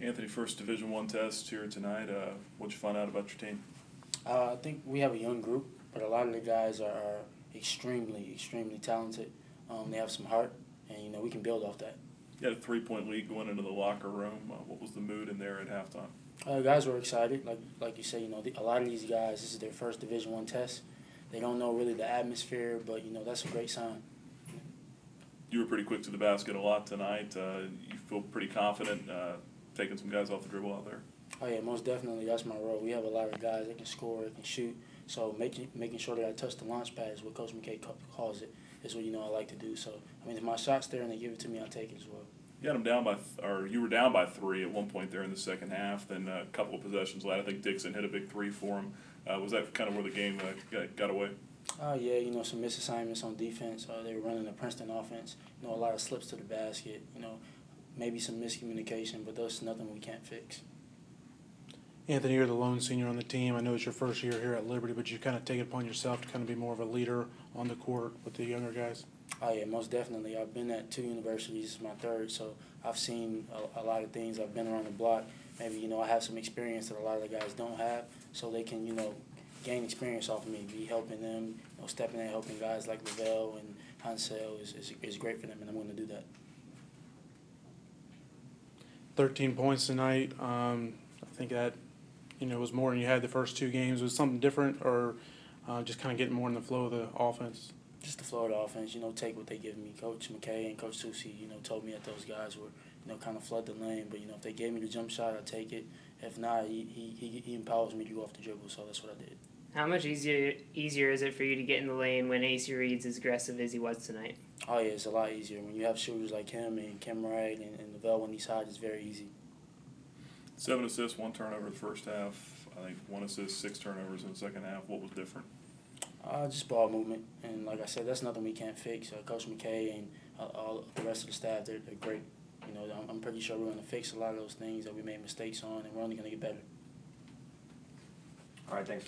Anthony, first Division One test here tonight. Uh, what'd you find out about your team? Uh, I think we have a young group, but a lot of the guys are, are extremely, extremely talented. Um, they have some heart, and you know we can build off that. You had a three-point lead going into the locker room. Uh, what was the mood in there at halftime? Uh, guys were excited, like like you say. You know, the, a lot of these guys, this is their first Division One test. They don't know really the atmosphere, but you know that's a great sign. You were pretty quick to the basket a lot tonight. Uh, you feel pretty confident uh, taking some guys off the dribble out there. Oh yeah, most definitely. That's my role. We have a lot of guys that can score, that can shoot. So making making sure that I touch the launch pad is what Coach McKay ca- calls it. Is what you know I like to do. So I mean, if my shot's there and they give it to me, I take it as well. You had them down by, th- or you were down by three at one point there in the second half. Then a couple of possessions later, I think Dixon hit a big three for him. Uh, was that kind of where the game uh, got, got away? Oh yeah, you know some misassignments on defense. Uh, they were running the Princeton offense. You know a lot of slips to the basket. You know maybe some miscommunication, but that's nothing we can't fix. Anthony, you're the lone senior on the team. I know it's your first year here at Liberty, but you kind of take it upon yourself to kind of be more of a leader on the court with the younger guys. Oh yeah, most definitely. I've been at two universities. This is my third, so I've seen a, a lot of things. I've been around the block. Maybe you know I have some experience that a lot of the guys don't have, so they can you know gain experience off of me. Be helping them, you know, stepping in, helping guys like Lovell and Hansel is, is is great for them, and I'm going to do that. 13 points tonight. Um, I think that, you know, was more than you had the first two games. Was something different or uh, just kind of getting more in the flow of the offense? Just the flow of the offense, you know, take what they give me. Coach McKay and Coach Soucie, you know, told me that those guys were, you know, kind of flood the lane. But you know, if they gave me the jump shot, I take it. If not, he, he, he empowers me to go off the dribble, so that's what I did. How much easier easier is it for you to get in the lane when AC Reid's as aggressive as he was tonight? Oh yeah, it's a lot easier when you have shooters like him and Kemrite and, and Lovell when he's hot. It's very easy. Seven assists, one turnover in the first half. I think one assist, six turnovers in the second half. What was different? Uh, just ball movement, and like I said, that's nothing we can't fix. Uh, Coach McKay and uh, all the rest of the staff, they're, they're great. You know, I'm, I'm pretty sure we're going to fix a lot of those things that we made mistakes on, and we're only going to get better. All right, thanks.